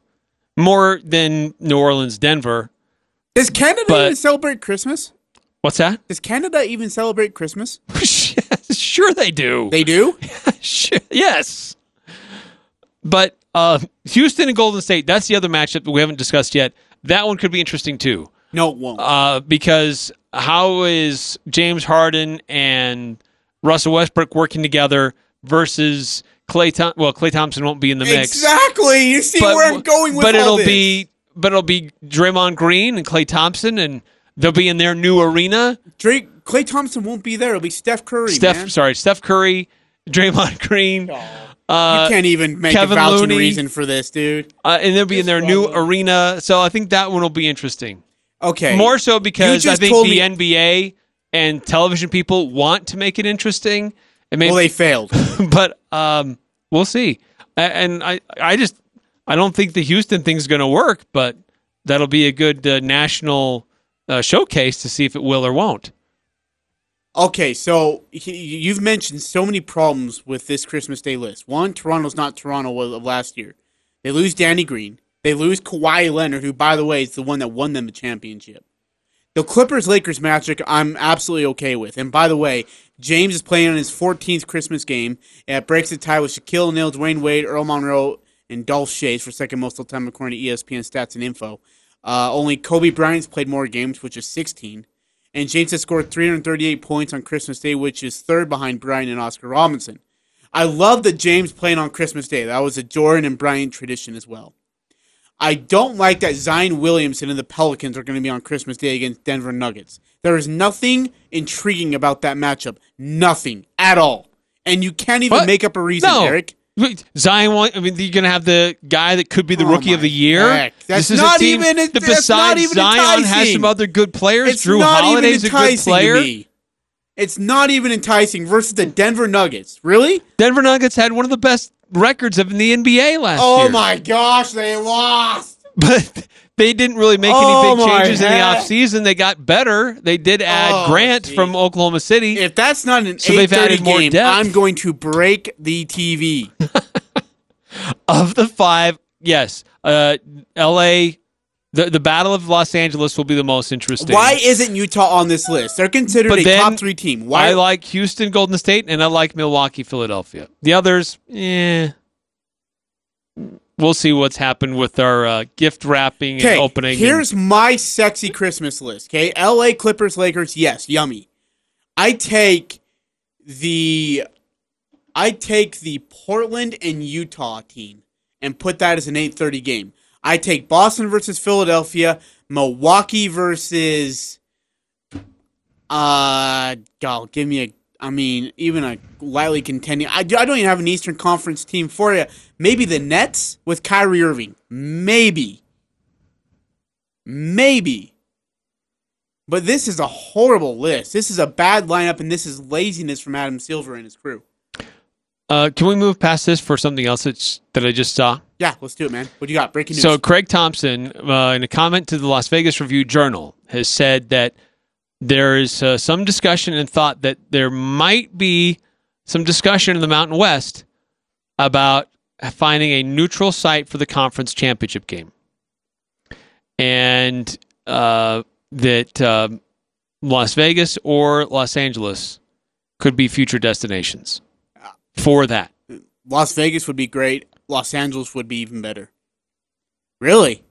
more than New Orleans, Denver. Does Canada but- even celebrate Christmas? What's that? Does Canada even celebrate Christmas? sure, they do. They do. Sure, yes. But uh, Houston and Golden State, that's the other matchup that we haven't discussed yet. That one could be interesting too. No, it won't. Uh, because how is James Harden and Russell Westbrook working together versus Clay well, Klay Thompson won't be in the mix. exactly. You see But, where I'm going with but it'll this. be but it'll be Draymond Green and Klay Thompson and they'll be in their new arena. Drake. Klay Thompson won't be there. It'll be Steph Curry. Steph man. sorry, Steph Curry, Draymond Green. Uh, you can't even make Kevin a vouching Looney. reason for this, dude. uh, and they'll be in their new arena. So I think that one will be interesting. Okay. More so because I think the me- NBA and television people want to make it interesting. And maybe, Well, they failed. but um, we'll see. And I, I just, I don't think the Houston thing's going to work. But that'll be a good uh, national uh, showcase to see if it will or won't. Okay, so you've mentioned so many problems with this Christmas Day list. One, Toronto's not Toronto of last year. They lose Danny Green. They lose Kawhi Leonard, who, by the way, is the one that won them the championship. The Clippers Lakers matchup, I'm absolutely okay with. And by the way, James is playing in his 14th Christmas game. It breaks the tie with Shaquille O'Neal, Dwyane Wade, Earl Monroe, and Dolph Schayes for second most all time according to ESPN stats and info. Uh, only Kobe Bryant's played more games, which is 16. And James has scored 338 points on Christmas Day, which is third behind Bryant and Oscar Robinson. I love that James playing on Christmas Day. That was a Jordan and Bryant tradition as well. I don't like that Zion Williamson and the Pelicans are going to be on Christmas Day against Denver Nuggets. There is nothing intriguing about that matchup. Nothing at all. And you can't even make up a reason, no. Eric. Wait, Zion, I mean, you're going to have the guy that could be the Oh rookie of the year. heck. That's this is not a team even- that besides even Zion has some other good players. It's Jrue Holiday's a good player. It's not even enticing versus the Denver Nuggets. Really? Denver Nuggets had one of the best records of in the NBA last Oh year. Oh my gosh, they lost. But they didn't really make Oh any big changes in the offseason. They got better. They did add Oh, Grant geez. from Oklahoma City. If that's not an So they've 8:30 added more game, depth. I'm going to break the TV. of the five, yes, uh, L.A. The, the Battle of Los Angeles will be the most interesting. Why isn't Utah on this list? They're considered But a top three team. Why? I like Houston, Golden State, and I like Milwaukee, Philadelphia. The others, eh. We'll see what's happened with our uh, gift wrapping and opening. and- here's my sexy Christmas list. Okay, L.A. Clippers, Lakers. Yes, yummy. I take the, I take the Portland and Utah team and put that as an 8:30 game. I take Boston versus Philadelphia, Milwaukee versus, uh, God, give me a. I mean, even a lightly contending. I, I don't even have an Eastern Conference team for you. Maybe the Nets with Kyrie Irving. Maybe. Maybe. But this is a horrible list. This is a bad lineup, and this is laziness from Adam Silver and his crew. uh, can we move past this for something else that's, that I just saw? Yeah, let's do it, man. What do you got? Breaking news. So Craig Thompson, uh, in a comment to the Las Vegas Review Journal, has said that there is uh, some discussion and thought that there might be some discussion in the Mountain West about finding a neutral site for the conference championship game, and uh, that um Las Vegas or Los Angeles could be future destinations for that. Las Vegas would be great. Los Angeles would be even better. Really?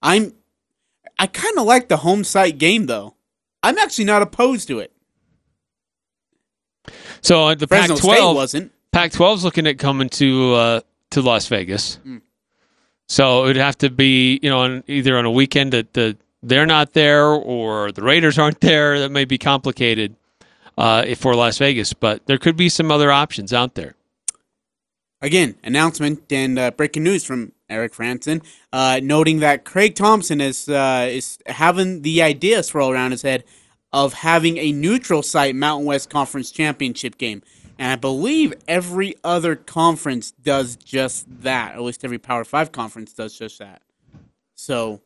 I'm I kind of like the home site game though. I'm actually not opposed to it. So uh, the Fresno Pac-12 State wasn't. Pac-12 is looking at coming to uh, to Las Vegas. Mm. So it would have to be, you know, on, either on a weekend that the they're not there or the Raiders aren't there. That may be complicated uh, for Las Vegas, but there could be some other options out there. Again, announcement and uh, breaking news from Eric Frandsen, uh, noting that Craig Thompson is uh, is having the idea swirl around his head of having a neutral site Mountain West Conference championship game. And I believe every other conference does just that. At least every Power Five conference does just that. So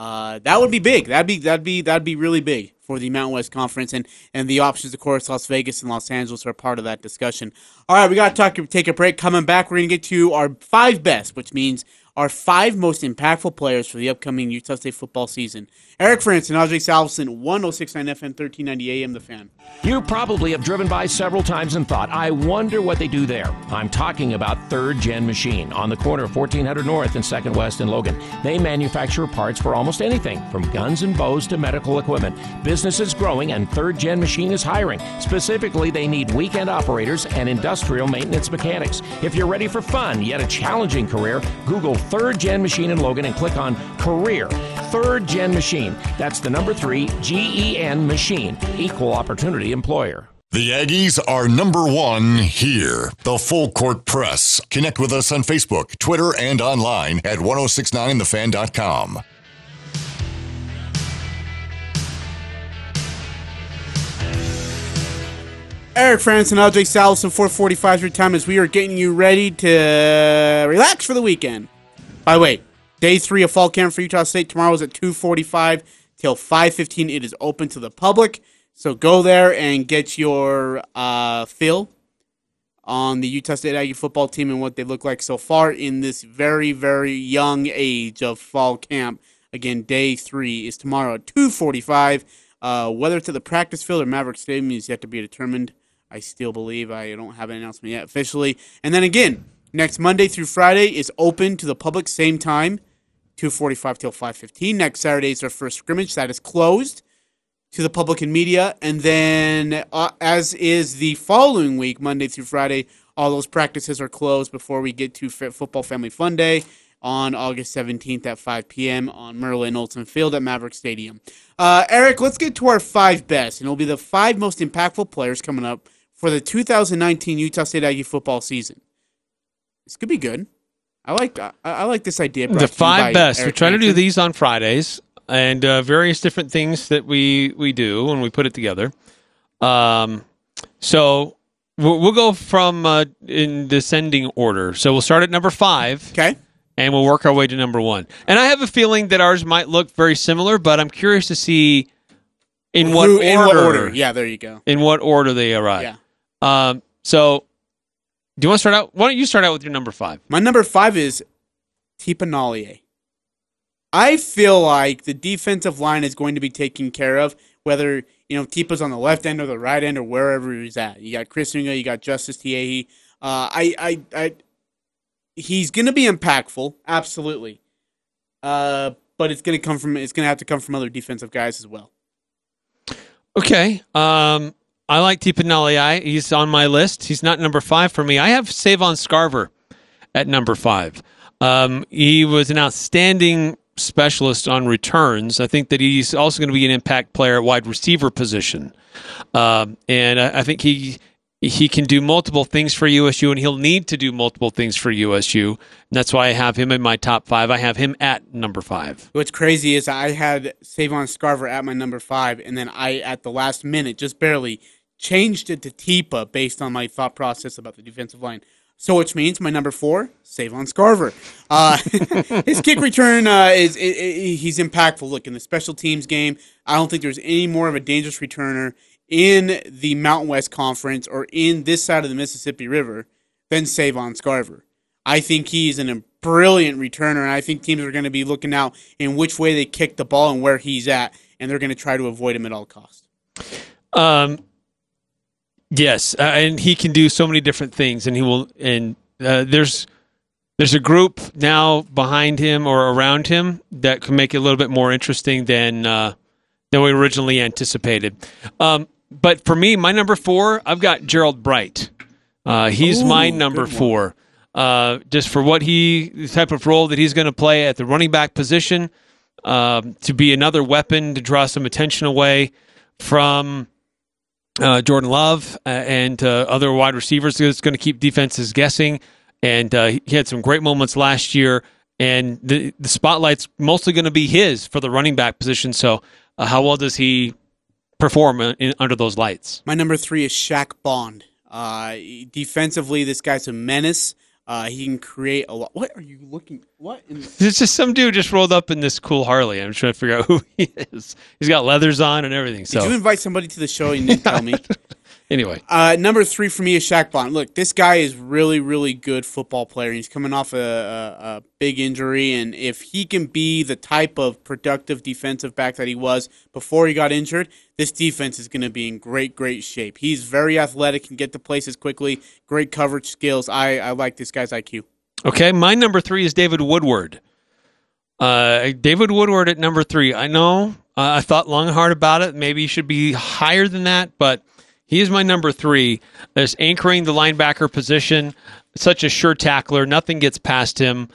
uh, that would be big. That'd be that'd be that'd be really big for the Mountain West Conference, and and the options, of course, Las Vegas and Los Angeles are part of that discussion. All right, we got to talk. Take a break. Coming back, we're gonna get to our five best, which means our five most impactful players for the upcoming Utah State football season. Eric Frandsen, Ajay Salvesen, 1069 FM, 1390 AM, The Fan. You probably have driven by several times and thought, I wonder what they do there. I'm talking about Third Gen Machine on the corner of 1400 North and 2nd West in Logan. They manufacture parts for almost anything, from guns and bows to medical equipment. Business is growing and Third Gen Machine is hiring. Specifically, they need weekend operators and industrial maintenance mechanics. If you're ready for fun yet a challenging career, Google Third Gen Machine in Logan and click on Career. Third Gen Machine. That's the number three G E N Machine. Equal opportunity employer. The Aggies are number one here. The Full Court Press. Connect with us on Facebook, Twitter, and online at 1069thefan.com. Eric Frandsen, Ajay Salvesen, 445 your time as we are getting you ready to relax for the weekend. By the way, day three of fall camp for Utah State tomorrow is at 245 till 515. It is open to the public. So go there and get your uh, fill on the Utah State Aggie football team and what they look like so far in this very, very young age of fall camp. Again, day three is tomorrow at 245. Uh, whether it's at the practice field or Maverick Stadium is yet to be determined. I still believe I don't have an announcement yet officially. And then again, next Monday through Friday is open to the public, same time, 2:45 till 5:15. Next Saturday is our first scrimmage that is closed to the public and media, and then uh, as is the following week, Monday through Friday, all those practices are closed before we get to Football Family Fun Day on August 17th at 5 p.m. on Merlin Olsen Field at Maverick Stadium. Uh, Eric, let's get to our five best, and it'll be the five most impactful players coming up for the 2019 Utah State Aggie football season. This could be good. I like I, I like this idea. The five best. we try to do these on Fridays and uh, various different things that we we do when we put it together. Um, so we'll, we'll go from uh, in descending order. So we'll start at number five. Okay. And we'll work our way to number one. And I have a feeling that ours might look very similar, but I'm curious to see in what, Who- order, in what order? Yeah, there you go. In what order they arrive. Yeah. Um, so, do you want to start out? Why don't you start out with your number five? My number five is Tipa Galeai. I feel like the defensive line is going to be taken care of, whether you know Tipa's on the left end or the right end or wherever he's at. You got Chris Unger, you got Justice Tiehi. Uh, I, I, I, he's going to be impactful, absolutely. Uh, but it's going to come from it's going to have to come from other defensive guys as well. Okay. Um, I like Tipa Galeai. He's on my list. He's not number five for me. I have Savon Scarver at number five. Um, he was an outstanding specialist on returns. I think that he's also going to be an impact player at wide receiver position. Um, and I, I think he he can do multiple things for USU, and he'll need to do multiple things for USU. And that's why I have him in my top five. I have him at number five. What's crazy is I had Savon Scarver at my number five, and then I, at the last minute, just barely changed it to Tipa based on my thought process about the defensive line. So, which means my number four, Savon Scarver. Uh, his kick return uh, is i i he's impactful. Look in the special teams game, I don't think there's any more of a dangerous returner in the Mountain West Conference or in this side of the Mississippi River than Savon Scarver. I think he's an, brilliant returner, and I think teams are going to be looking out in which way they kick the ball and where he's at, and they're going to try to avoid him at all costs. Um, yes, uh, and he can do so many different things, and he will. And uh, there's there's a group now behind him or around him that can make it a little bit more interesting than uh, than we originally anticipated. Um, but for me, my number four, I've got Gerold Bright. Uh, he's Ooh, my number four. Uh, just for what he, the type of role that he's going to play at the running back position, um, to be another weapon to draw some attention away from uh, Jordan Love uh, and uh, other wide receivers. It's going to keep defenses guessing. And uh, he had some great moments last year. And the, the spotlight's mostly going to be his for the running back position. So, uh, how well does he perform in, under those lights? My number three is Shaq Bond. Defensively, this guy's a menace. Uh, he can create a lot. What are you looking? What? In- it's just some dude just rolled up in this cool Harley. I'm trying to figure out who he is. He's got leathers on and everything. So. Did you invite somebody to the show and didn't tell me? Anyway, uh, number three for me is Shaq Bond. Look, this guy is really, really good football player. He's coming off a, a, a, big injury, and if he can be the type of productive defensive back that he was before he got injured, this defense is going to be in great, great shape. He's very athletic, can get to places quickly, great coverage skills. I, I like this guy's IQ. Okay, my number three is David Woodward. Uh, David Woodward at number three. I know uh, I thought long and hard about it. Maybe he should be higher than that, but he is my number three. As anchoring the linebacker position, such a sure tackler. Nothing gets past him.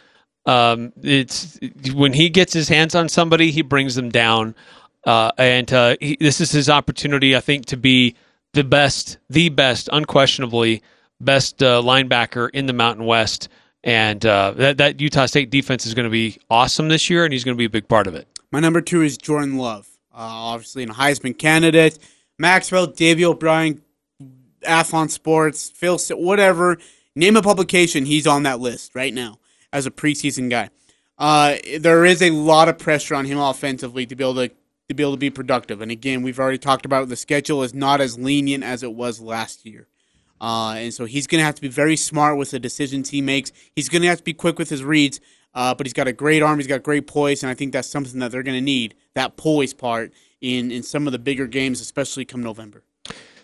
Um, it's when he gets his hands on somebody, he brings them down. Uh, and uh, he, this is his opportunity, I think, to be the best, the best, unquestionably best uh, linebacker in the Mountain West. And uh, that, that Utah State defense is going to be awesome this year, and he's going to be a big part of it. My number two is Jordan Love, uh, obviously a Heisman candidate. Maxwell, Davy O'Brien, Athlon Sports, Phil, whatever. Name a publication, he's on that list right now as a preseason guy. Uh, there is a lot of pressure on him offensively to be able to to be able to be productive. And again, we've already talked about the schedule is not as lenient as it was last year. Uh, and so he's going to have to be very smart with the decisions he makes. He's going to have to be quick with his reads, uh, but he's got a great arm. He's got great poise, and I think that's something that they're going to need that poise part in in some of the bigger games, especially come November.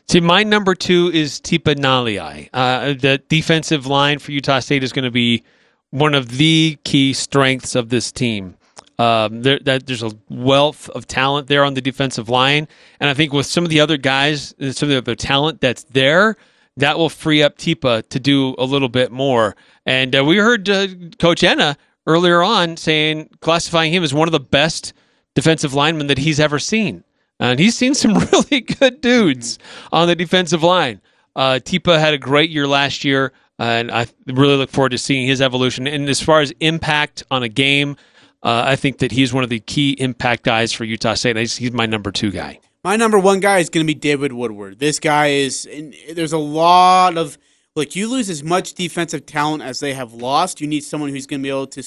See, my number two is Tipa Galeai. Uh, the defensive line for Utah State is going to be one of the key strengths of this team. Um, there, that, there's a wealth of talent there on the defensive line, and I think with some of the other guys, some of the other talent that's there, that will free up Tipa to do a little bit more. And uh, we heard uh, Coach Ena earlier on saying, classifying him as one of the best defensive lineman that he's ever seen. And he's seen some really good dudes on the defensive line. Uh, Tipa had a great year last year, and I really look forward to seeing his evolution. And as far as impact on a game, uh, I think that he's one of the key impact guys for Utah State. He's my number two guy. My number one guy is going to be David Woodward. This guy is, there's a lot of, look, you lose as much defensive talent as they have lost. You need someone who's going to be able to,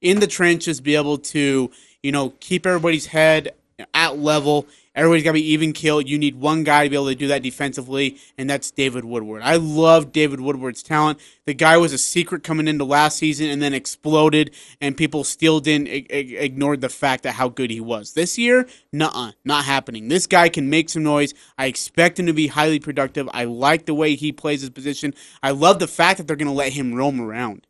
in the trenches, be able to you know, keep everybody's head at level. Everybody's got to be even killed. You need one guy to be able to do that defensively, and that's David Woodward. I love David Woodward's talent. The guy was a secret coming into last season and then exploded, and people still didn't I- ignored the fact that how good he was. This year, nah, not happening. This guy can make some noise. I expect him to be highly productive. I like the way he plays his position. I love the fact that they're going to let him roam around.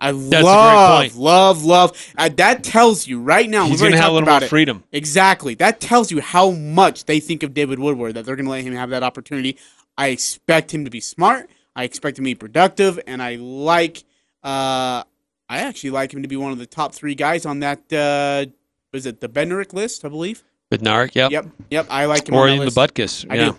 I That's love, love, love. Uh, that tells you right now. He's going to have a little more freedom. Exactly. That tells you how much they think of David Woodward. That they're going to let him have that opportunity. I expect him to be smart. I expect him to be productive, and I like. Uh, I actually like him to be one of the top three guys on that. Uh, was it the Bednarik list? I believe. Bednarik. Yep. Yep. Yep. I like him. Or in the Butkus. I yeah. do.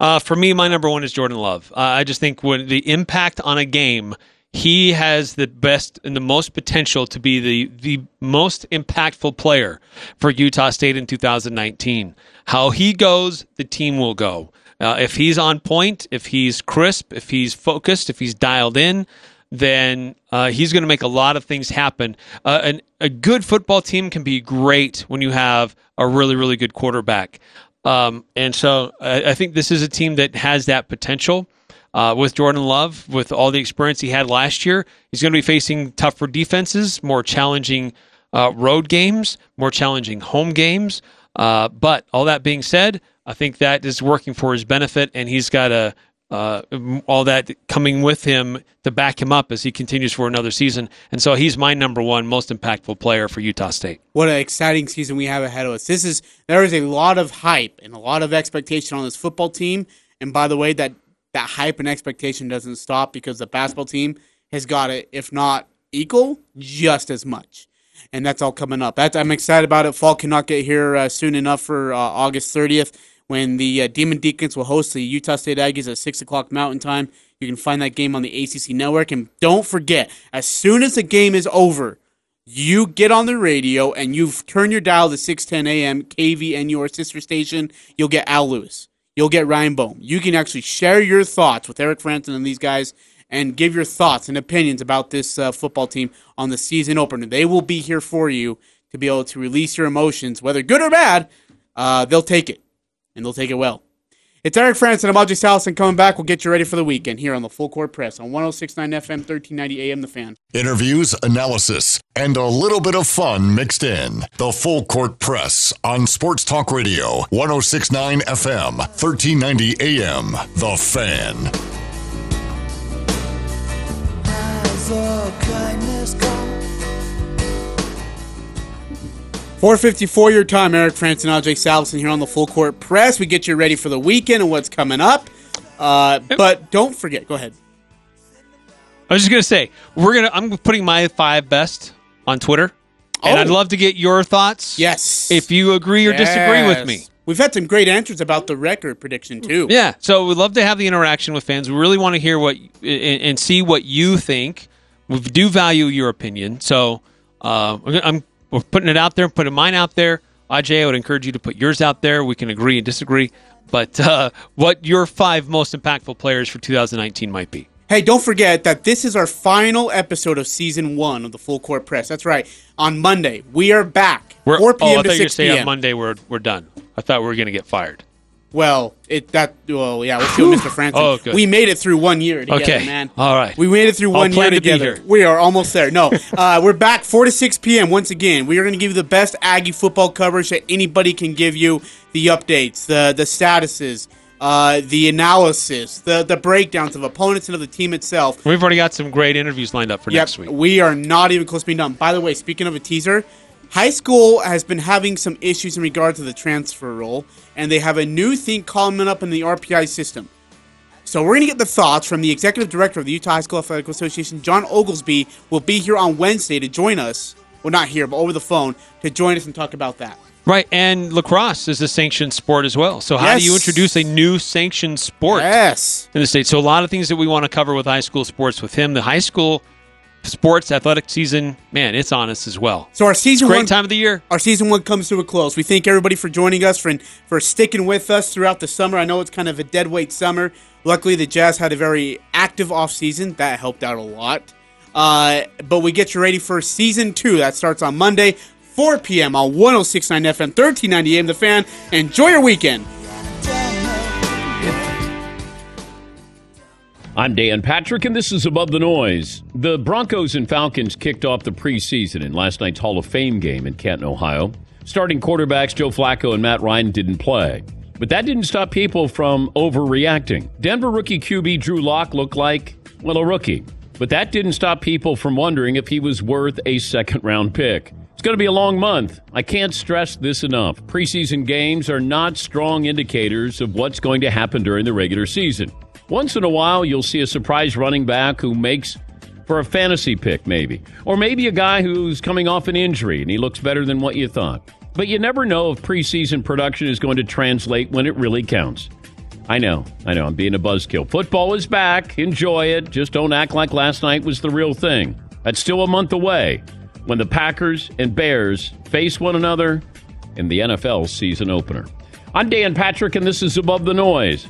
Uh, for me, my number one is Jordan Love. Uh, I just think when the impact on a game he has the best and the most potential to be the the most impactful player for Utah State in 2019. How he goes, the team will go. Uh, if he's on point, if he's crisp, if he's focused, if he's dialed in, then uh, he's going to make a lot of things happen. Uh, and a good football team can be great when you have a really, really good quarterback. Um, and so I, I think this is a team that has that potential uh, with Jordan Love, with all the experience he had last year. He's going to be facing tougher defenses, more challenging uh, road games, more challenging home games. Uh, but all that being said, I think that is working for his benefit, and he's got a, uh, all that coming with him to back him up as he continues for another season. And so he's my number one most impactful player for Utah State. What an exciting season we have ahead of us. This is there is a lot of hype and a lot of expectation on this football team. And by the way, that that hype and expectation doesn't stop because the basketball team has got it, if not equal, just as much. And that's all coming up. That's, I'm excited about it. Fall cannot get here uh, soon enough for uh, August 30th when the uh, Demon Deacons will host the Utah State Aggies at 6 o'clock Mountain Time. You can find that game on the ACC Network. And don't forget, as soon as the game is over, you get on the radio and you turn your dial to 610 AM, KV, and your sister station, you'll get Al Lewis. You'll get Ryan Bohm. You can actually share your thoughts with Eric Frandsen and these guys and give your thoughts and opinions about this uh, football team on the season opener. They will be here for you to be able to release your emotions, whether good or bad. Uh, they'll take it and they'll take it well. It's Eric Frandsen. I'm Audrey Salison coming back. We'll get you ready for the weekend here on the Full Court Press on 1069 FM, 1390 AM, The Fan. Interviews, analysis, and a little bit of fun mixed in. The Full Court Press on Sports Talk Radio, 1069 FM, 1390 AM, The Fan. 454 your time, Eric Frandsen and Jay Salison here on the Full Court Press. We get you ready for the weekend and what's coming up. Uh, but don't forget, go ahead. I was just gonna say we're gonna. I'm putting my five best on Twitter, and oh. I'd love to get your thoughts. Yes, if you agree or yes. disagree with me. We've had some great answers about the record prediction too. Yeah, so we'd love to have the interaction with fans. We really want to hear what and, and see what you think. We do value your opinion, so uh, I'm we're putting it out there, putting mine out there. Aj, I would encourage you to put yours out there. We can agree and disagree, but uh, what your five most impactful players for 2019 might be. Hey, don't forget that this is our final episode of season one of the Full Court Press. That's right. On Monday, we are back. We're, 4 p.m. Oh, to 6 p.m. on Monday we're, we're done. I thought we were going to get fired. Well, it that well yeah, let's go, Mr. Frandsen. oh, good. We made it through one year together, okay. man. All right, we made it through one year together. To we are almost there. No, uh, we're back four to six p.m. Once again, we are going to give you the best Aggie football coverage that anybody can give you. The updates, the the statuses. Uh, the analysis, the the breakdowns of opponents and of the team itself. We've already got some great interviews lined up for yep, next week. We are not even close to being done. By the way, speaking of a teaser, high school has been having some issues in regard to the transfer rule and they have a new thing coming up in the RPI system. So we're going to get the thoughts from the executive director of the Utah High School Athletic Association, John Oglesby, will be here on Wednesday to join us. Well, not here, but over the phone to join us and talk about that. Right, and lacrosse is a sanctioned sport as well. So how yes. do you introduce a new sanctioned sport yes. in the state? So a lot of things that we want to cover with high school sports with him. The high school sports athletic season, man, it's on us as well. So our season great one, time of the year. Our season one comes to a close. We thank everybody for joining us for for sticking with us throughout the summer. I know it's kind of a dead weight summer. Luckily, the Jazz had a very active off season that helped out a lot. Uh, but we get you ready for season two that starts on Monday, 4 p.m. on 106.9 FM, 1390 AM. The Fan. Enjoy your weekend. I'm Dan Patrick, and this is Above the Noise. The Broncos and Falcons kicked off the preseason in last night's Hall of Fame game in Canton, Ohio. Starting quarterbacks Joe Flacco and Matt Ryan didn't play. But that didn't stop people from overreacting. Denver rookie QB Drew Lock looked like, well, a rookie. But that didn't stop people from wondering if he was worth a second round pick. It's going to be a long month. I can't stress this enough. Preseason games are not strong indicators of what's going to happen during the regular season. Once in a while, you'll see a surprise running back who makes for a fantasy pick, maybe. Or maybe a guy who's coming off an injury and he looks better than what you thought. But you never know if preseason production is going to translate when it really counts. I know, I know, I'm being a buzzkill. Football is back. Enjoy it. Just don't act like last night was the real thing. That's still a month away when the Packers and Bears face one another in the NFL season opener. I'm Dan Patrick, and this is Above the Noise.